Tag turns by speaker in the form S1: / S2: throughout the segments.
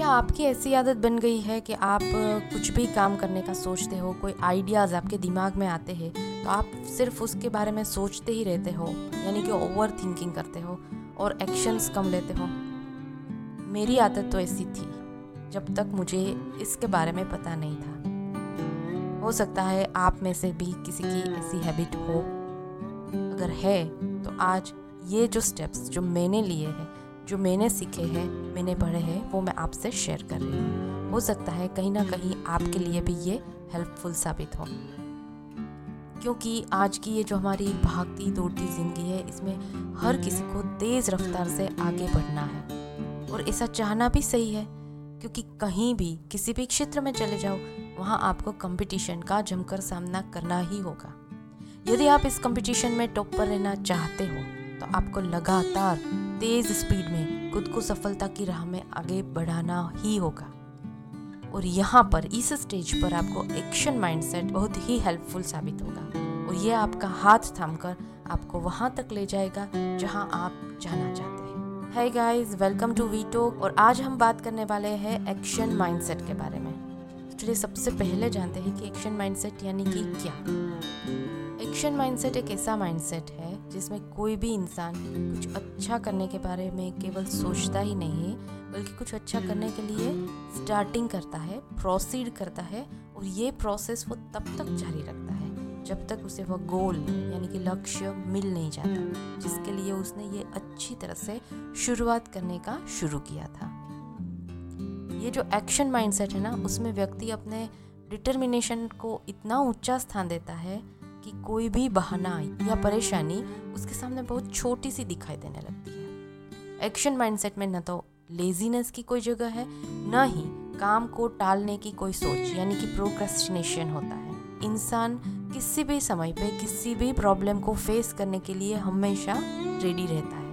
S1: क्या आपकी ऐसी आदत बन गई है कि आप कुछ भी काम करने का सोचते हो, कोई आइडियाज़ आपके दिमाग में आते हैं तो आप सिर्फ़ उसके बारे में सोचते ही रहते हो, यानी कि ओवर थिंकिंग करते हो और एक्शंस कम लेते हो? मेरी आदत तो ऐसी थी, जब तक मुझे इसके बारे में पता नहीं था। हो सकता है आप में से भी किसी की ऐसी हैबिट हो। अगर है तो आज ये जो स्टेप्स जो मैंने लिए हैं जो मैंने सीखे हैं, मैंने पढ़े हैं, वो मैं आपसे शेयर कर रही हूँ। हो सकता है कहीं ना कहीं आपके लिए भी ये हेल्पफुल साबित हो। क्योंकि आज की ये जो हमारी भागती दौड़ती ज़िंदगी है, इसमें हर किसी को तेज़ रफ्तार से आगे बढ़ना है। और ऐसा चाहना भी सही है, क्योंकि कहीं भी, किसी भी क्षेत्र में चले जाओ, वहाँ आपको कंपटीशन का जमकर सामना करना ही होगा। यदि आप इस कंपटीशन में टॉप पर रहना चाहते हो तो आपको लगातार तेज स्पीड में खुद को सफलता की राह में आगे बढ़ाना ही होगा। और यहाँ पर इस स्टेज पर आपको एक्शन माइंडसेट बहुत ही हेल्पफुल साबित होगा। और ये आपका हाथ थामकर आपको वहाँ तक ले जाएगा, जहाँ आप जाना चाहते हैं। है गाइस वेलकम टू वी और आज हम बात करने वाले हैं एक्शन माइंडसेट के बारे में। चलिए सबसे पहले जानते हैं कि एक्शन माइंडसेट यानी कि क्या। एक्शन माइंडसेट एक ऐसा माइंडसेट है जिसमें कोई भी इंसान कुछ अच्छा करने के बारे में केवल सोचता ही नहीं है, बल्कि कुछ अच्छा करने के लिए स्टार्टिंग करता है प्रोसीड करता है, और ये प्रोसेस वो तब तक जारी रखता है, जब तक उसे वह गोल यानी कि लक्ष्य मिल नहीं जाता, जिसके लिए उसने ये अच्छी तरह से शुरुआत करने का शुरू किया था। ये जो एक्शन माइंडसेट है ना, उसमें व्यक्ति अपने डिटर्मिनेशन को इतना ऊँचा स्थान देता है कि कोई भी बहाना या परेशानी उसके सामने बहुत छोटी सी दिखाई देने लगती है। एक्शन माइंडसेट में न तो लेजीनेस की कोई जगह है, न ही काम को टालने की कोई सोच, यानी कि प्रोक्रेस्टिनेशन होता है। इंसान किसी भी समय पे किसी भी प्रॉब्लम को फेस करने के लिए हमेशा रेडी रहता है।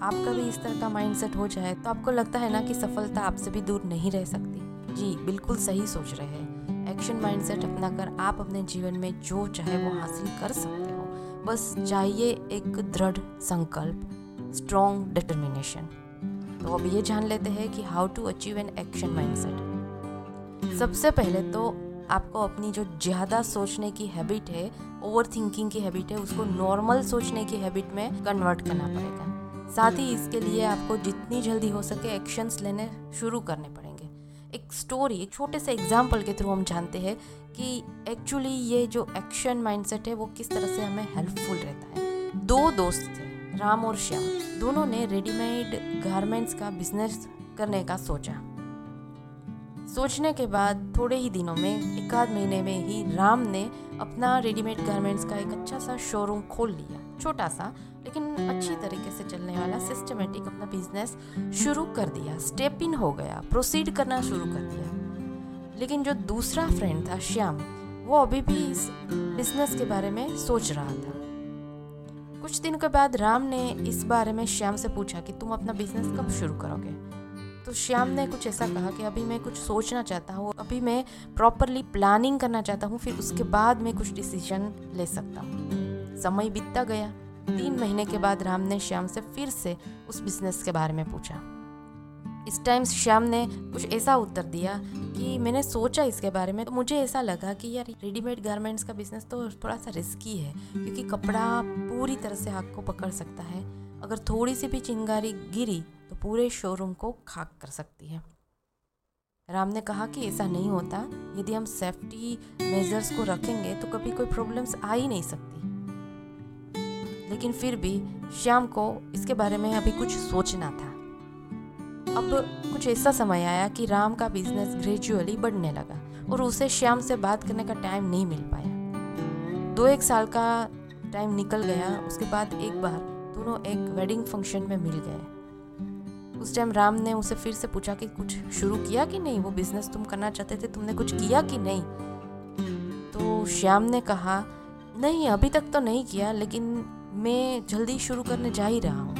S1: आपका भी इस तरह का माइंडसेट हो जाए तो आपको लगता है ना कि सफलता आपसे भी दूर नहीं रह सकती। जी, बिल्कुल सही सोच रहे हैं। एक्शन माइंडसेट अपनाकर आप अपने जीवन में जो चाहे वो हासिल कर सकते हो। बस चाहिए एक दृढ़ संकल्प स्ट्रॉन्ग डिटर्मिनेशन तो अब ये जान लेते हैं कि how to achieve an action mindset सबसे पहले तो आपको अपनी जो ज़्यादा सोचने की हैबिट है ओवर थिंकिंग की हैबिट है, उसको नॉर्मल सोचने की हैबिट में कन्वर्ट करना पड़ेगा। साथ ही इसके लिए आपको जितनी जल्दी हो सके एक्शंस लेने शुरू करने पड़ेंगे। एक स्टोरी एक छोटे से एग्ज़ाम्पल के थ्रू हम जानते हैं कि एक्चुअली ये जो एक्शन माइंडसेट है, वो किस तरह से हमें हेल्पफुल रहता है। दो दोस्त थे, राम और श्याम। दोनों ने रेडीमेड गारमेंट्स का बिज़नेस करने का सोचा। सोचने के बाद थोड़े ही दिनों में, एक आध महीने में ही राम ने अपना रेडीमेड गारमेंट्स का एक अच्छा सा शोरूम खोल लिया। छोटा सा लेकिन अच्छी तरीके से चलने वाला सिस्टमेटिक अपना बिज़नेस शुरू कर दिया। स्टेप इन हो गया प्रोसीड करना शुरू कर दिया। लेकिन जो दूसरा फ्रेंड था, श्याम, वो अभी भी इस बिज़नेस के बारे में सोच रहा था। कुछ दिन के बाद राम ने इस बारे में श्याम से पूछा कि तुम अपना बिज़नेस कब शुरू करोगे? तो श्याम ने कुछ ऐसा कहा कि अभी मैं कुछ सोचना चाहता हूँ, अभी मैं प्रॉपरली प्लानिंग करना चाहता हूँ, फिर उसके बाद मैं कुछ डिसीज़न ले सकता हूँ। समय बीतता गया। तीन महीने के बाद राम ने श्याम से फिर से उस बिज़नेस के बारे में पूछा। इस टाइम श्याम ने कुछ ऐसा उत्तर दिया कि मैंने सोचा इसके बारे में तो मुझे ऐसा लगा कि यार रेडीमेड गारमेंट्स का बिज़नेस तो थोड़ा सा रिस्की है, क्योंकि कपड़ा पूरी तरह से आग को पकड़ सकता है। अगर थोड़ी सी भी चिंगारी गिरी तो पूरे शोरूम को खाक कर सकती है। राम ने कहा कि ऐसा नहीं होता। यदि हम सेफ्टी मेजर्स को रखेंगे तो कभी कोई प्रॉब्लम्स आ ही नहीं सकती। लेकिन फिर भी श्याम को इसके बारे में अभी कुछ सोचना था। अब कुछ ऐसा समय आया कि राम का बिज़नेस ग्रेजुअली बढ़ने लगा और उसे श्याम से बात करने का टाइम नहीं मिल पाया। दो एक साल का टाइम निकल गया, उसके बाद एक बार दोनों एक वेडिंग फ़ंक्शन में मिल गए। उस टाइम राम ने उसे फिर से पूछा कि कुछ शुरू किया कि नहीं? वो बिज़नेस तुम करना चाहते थे, तुमने कुछ किया कि नहीं? तो श्याम ने कहा, नहीं, अभी तक तो नहीं किया, लेकिन मैं जल्दी शुरू करने जा ही रहा हूँ।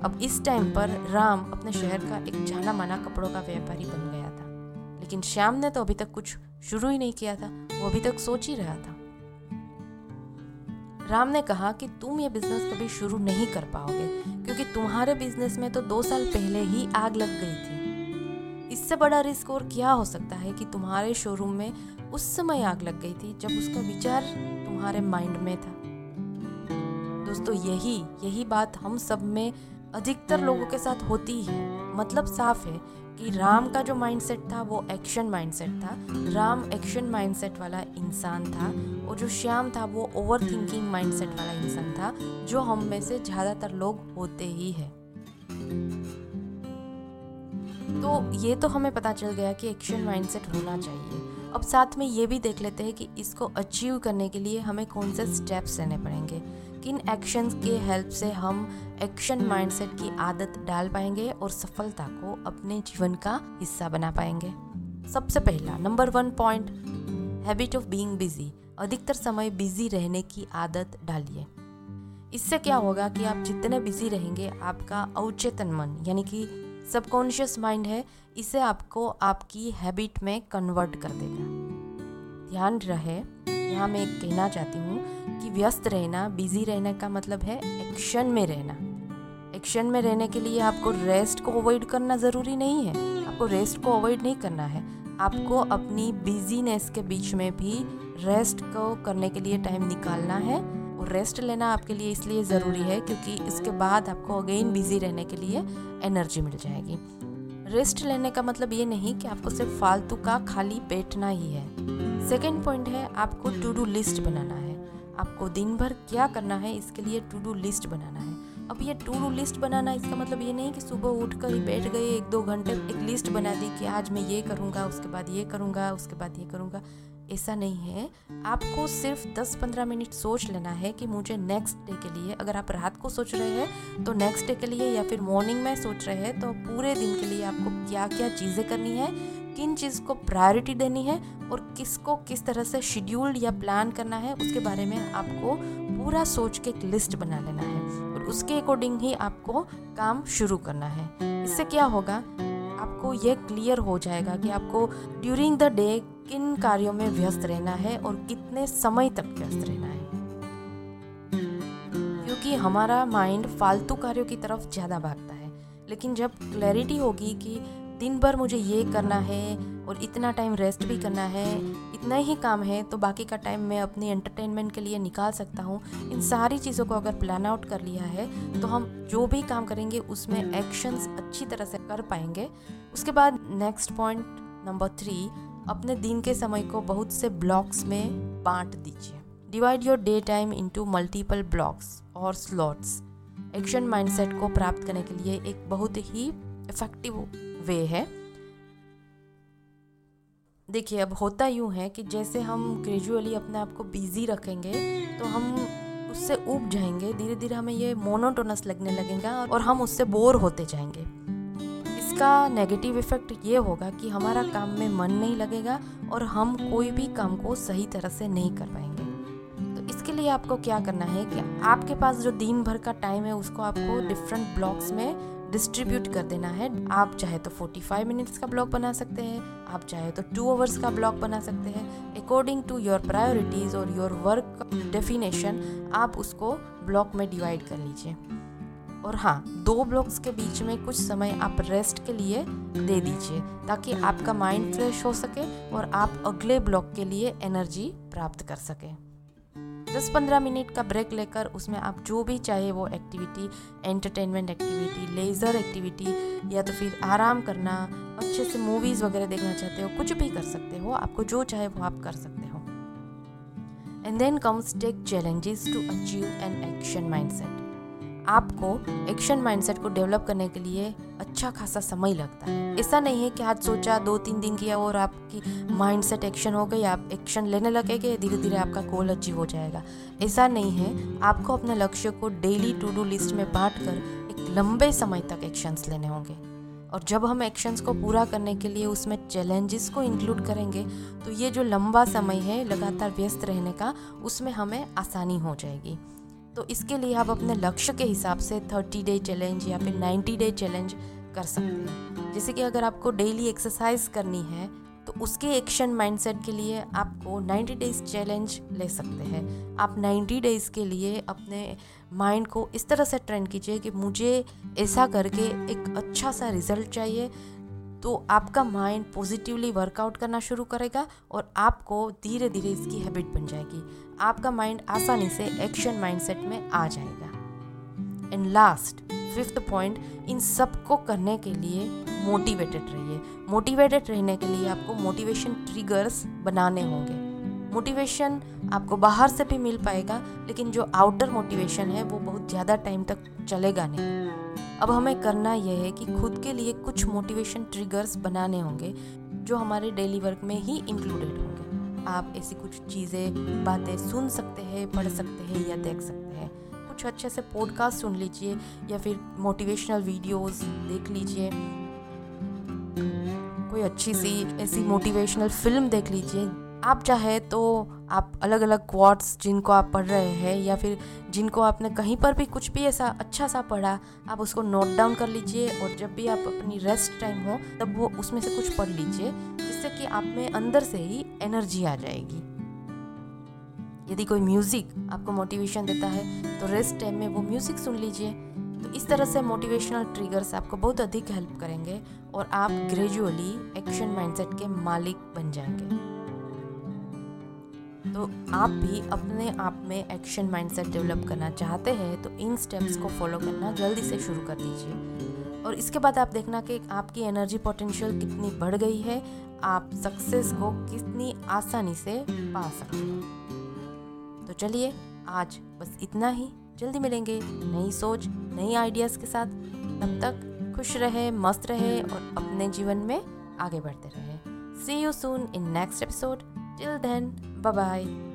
S1: अब इस टाइम पर राम अपने शहर का एक जाना माना कपड़ों का व्यापारी बन गया था। लेकिन श्याम ने तो अभी तक कुछ शुरू ही नहीं किया था, वो अभी तक सोच ही रहा था। राम ने कहा कि तुम ये बिज़नेस कभी शुरू नहीं कर पाओगे, क्योंकि तुम्हारे बिज़नेस में तो दो साल पहले ही आग लग गई थी। इससे बड़ा रिस्क और क्या हो सकता है कि तुम्हारे शोरूम में उस समय आग लग गई थी जब उसका विचार तुम्हारे माइंड में था? दोस्तों यही यही बात हम सब में अधिकतर लोगों के साथ होती है मतलब साफ़ है कि राम का जो माइंडसेट था, वो एक्शन माइंडसेट था। राम एक्शन माइंडसेट वाला इंसान था और जो श्याम था, वो ओवर थिंकिंग माइंडसेट वाला इंसान था, जो हम में से ज़्यादातर लोग होते ही है। तो ये तो हमें पता चल गया कि एक्शन माइंडसेट होना चाहिए। अब साथ में ये भी देख लेते हैं कि इसको अचीव करने के लिए हमें कौन से स्टेप्स लेने पड़ेंगे। किन एक्शंस के हेल्प से हम एक्शन माइंडसेट की आदत डाल पाएँगे और सफलता को अपने जीवन का हिस्सा बना पाएँगे। सबसे पहला number one point habit of being busy अधिकतर समय बिज़ी रहने की आदत डालिए। इससे क्या होगा कि आप जितने बिज़ी रहेंगे, आपका अवचेतन मन, यानी कि सबकॉन्शियस माइंड है, इसे आपको आपकी हैबिट में कन्वर्ट कर देगा। ध्यान रहे, यहाँ मैं कहना चाहती हूँ कि व्यस्त रहना बिज़ी रहने का मतलब है एक्शन में रहना। एक्शन में रहने के लिए आपको रेस्ट को अवॉइड करना ज़रूरी नहीं है। आपको रेस्ट को अवॉइड नहीं करना है। आपको अपनी बिजीनेस के बीच में भी रेस्ट को करने के लिए टाइम निकालना है और रेस्ट लेना आपके लिए इसलिए ज़रूरी है क्योंकि इसके बाद आपको अगेन बिज़ी रहने के लिए एनर्जी मिल जाएगी। रेस्ट लेने का मतलब ये नहीं कि आपको सिर्फ़ फालतू का खाली बैठना ही है। सेकेंड पॉइंट है, आपको टू डू लिस्ट बनाना है। आपको दिन भर क्या करना है, इसके लिए टू डू लिस्ट बनाना है। अब ये टू डू लिस्ट बनाना, इसका मतलब ये नहीं कि सुबह उठ कर ही बैठ गए, एक दो घंटे एक लिस्ट बना दी कि आज मैं ये करूँगा, उसके बाद ये करूँगा, उसके बाद ये करूँगा। ऐसा नहीं है। आपको सिर्फ़ 10-15 मिनट सोच लेना है कि मुझे नेक्स्ट डे के लिए, अगर आप रात को सोच रहे हैं तो नेक्स्ट डे के लिए या फिर मॉर्निंग में सोच रहे हैं तो पूरे दिन के लिए आपको क्या क्या चीज़ें करनी है किन चीज़ को प्रायोरिटी देनी है और किसको किस तरह से शेड्यूल या प्लान करना है, उसके बारे में आपको पूरा सोच के एक लिस्ट बना लेना है और उसके अकॉर्डिंग ही आपको काम शुरू करना है। इससे क्या होगा, आपको ये क्लियर हो जाएगा कि आपको ड्यूरिंग द डे किन कार्यों में व्यस्त रहना है और कितने समय तक व्यस्त रहना है। क्योंकि हमारा माइंड फालतू कार्यों की तरफ़ ज़्यादा भागता है। लेकिन जब क्लैरिटी होगी कि दिन भर मुझे ये करना है और इतना टाइम रेस्ट भी करना है। इतना ही काम है तो बाकी का टाइम मैं अपने एंटरटेनमेंट के लिए निकाल सकता हूँ। इन सारी चीज़ों को अगर प्लान आउट कर लिया है तो हम जो भी काम करेंगे, उसमें एक्शंस अच्छी तरह से कर पाएँगे। उसके बाद नेक्स्ट पॉइंट नंबर थ्री अपने दिन के समय को बहुत से ब्लॉक्स में बांट दीजिए। Divide your day time into multiple blocks और स्लॉट्स एक्शन माइंडसेट को प्राप्त करने के लिए एक बहुत ही इफ़ेक्टिव वे है। देखिए, अब होता यूँ है कि जैसे हम ग्रेजुअली अपने आप को बिज़ी रखेंगे तो हम उससे उब जाएँगे धीरे धीरे हमें ये मोनोटोनस लगने लगेगा और हम उससे बोर होते जाएँगे। इसका नेगेटिव इफ़ेक्ट ये होगा कि हमारा काम में मन नहीं लगेगा और हम कोई भी काम को सही तरह से नहीं कर पाएँगे। तो इसके लिए आपको क्या करना है कि आपके पास जो दिन भर का टाइम है, उसको आपको डिफरेंट ब्लॉक्स में डिस्ट्रीब्यूट कर देना है। आप चाहे तो 45 मिनट्स का ब्लॉग बना सकते हैं, आप चाहे तो टू आवर्स का ब्लॉग बना सकते हैं। अकॉर्डिंग टू योर प्रायोरिटीज़ और योर वर्क डेफिनेशन आप उसको ब्लॉक में डिवाइड कर लीजिए। और हाँ दो ब्लॉक्स के बीच में कुछ समय आप रेस्ट के लिए दे दीजिए, ताकि आपका माइंड फ्रेश हो सके और आप अगले ब्लॉक के लिए एनर्जी प्राप्त कर सकें। दस पंद्रह मिनट का ब्रेक लेकर उसमें आप जो भी चाहे वो activity entertainment activity leisure activity या तो फिर आराम करना, अच्छे से मूवीज़ वगैरह देखना चाहते हो, कुछ भी कर सकते हो, आपको जो चाहे वो आप कर सकते हो। And then comes take challenges to achieve an action mindset आपको एक्शन माइंडसेट को डेवलप करने के लिए अच्छा खासा समय लगता है। ऐसा नहीं है कि आज सोचा, दो तीन दिन किया और आपकी माइंडसेट एक्शन हो गई, आप एक्शन लेने लगेंगे धीरे धीरे आपका गोल अचीव हो जाएगा। ऐसा नहीं है। आपको अपने लक्ष्य को डेली टू डू लिस्ट में बांट कर एक लंबे समय तक एक्शंस लेने होंगे। और जब हम एक्शंस को पूरा करने के लिए उसमें चैलेंजेस को इंक्लूड करेंगे तो ये जो लंबा समय है, लगातार व्यस्त रहने का, उसमें हमें आसानी हो जाएगी। तो इसके लिए आप अपने लक्ष्य के हिसाब से थर्टी डे चैलेंज या फिर नाइन्टी डे चैलेंज कर सकते हैं। जैसे कि अगर आपको डेली एक्सरसाइज करनी है तो उसके एक्शन माइंडसेट के लिए आपको 90 डेज़ चैलेंज ले सकते हैं। आप 90 डेज़ के लिए अपने माइंड को इस तरह से ट्रेंड कीजिए कि मुझे ऐसा करके एक अच्छा सा रिज़ल्ट चाहिए तो आपका माइंड पॉजिटिवली वर्कआउट करना शुरू करेगा और आपको धीरे धीरे इसकी हैबिट बन जाएगी। आपका माइंड आसानी से एक्शन माइंडसेट में आ जाएगा। एंड लास्ट फिफ्थ पॉइंट इन सबको करने के लिए मोटिवेटेड रहिए। मोटिवेटेड रहने के लिए आपको मोटिवेशन ट्रिगर्स बनाने होंगे। मोटिवेशन आपको बाहर से भी मिल पाएगा, लेकिन जो आउटर मोटिवेशन है, वो बहुत ज़्यादा टाइम तक चलेगा नहीं। अब हमें करना यह है कि खुद के लिए कुछ मोटिवेशन ट्रिगर्स बनाने होंगे, जो हमारे डेली वर्क में ही इंक्लूडेड होंगे। आप ऐसी कुछ चीज़ें, बातें सुन सकते हैं, पढ़ सकते हैं या देख सकते हैं। कुछ अच्छे से पॉडकास्ट सुन लीजिए, या फिर मोटिवेशनल वीडियोस देख लीजिए। कोई अच्छी सी ऐसी मोटिवेशनल फ़िल्म देख लीजिए आप चाहे तो आप अलग अलग क्वार्ट्स जिनको आप पढ़ रहे हैं या फिर जिनको आपने कहीं पर भी कुछ भी ऐसा अच्छा सा पढ़ा, आप उसको नोट डाउन कर लीजिए और जब भी आप अपनी रेस्ट टाइम हो, तब वो उसमें से कुछ पढ़ लीजिए जिससे कि आप में अंदर से ही एनर्जी आ जाएगी। यदि कोई म्यूज़िक आपको मोटिवेशन देता है तो रेस्ट टाइम में वो म्यूज़िक सुन लीजिए। तो इस तरह से मोटिवेशनल ट्रिगर्स आपको बहुत अधिक हेल्प करेंगे और आप ग्रेजुअली एक्शन माइंडसेट के मालिक बन जाएँगे। तो आप भी अपने आप में एक्शन माइंडसेट डेवलप करना चाहते हैं तो इन स्टेप्स को फॉलो करना जल्दी से शुरू कर दीजिए। और इसके बाद आप देखना कि आपकी एनर्जी पोटेंशियल कितनी बढ़ गई है, आप सक्सेस को कितनी आसानी से पा सकते हैं। तो चलिए, आज बस इतना ही। जल्दी मिलेंगे नई सोच, नई आइडियाज़ के साथ। तब तक खुश रहे, मस्त रहे और अपने जीवन में आगे बढ़ते रहे। See you soon in next episode till then 拜拜。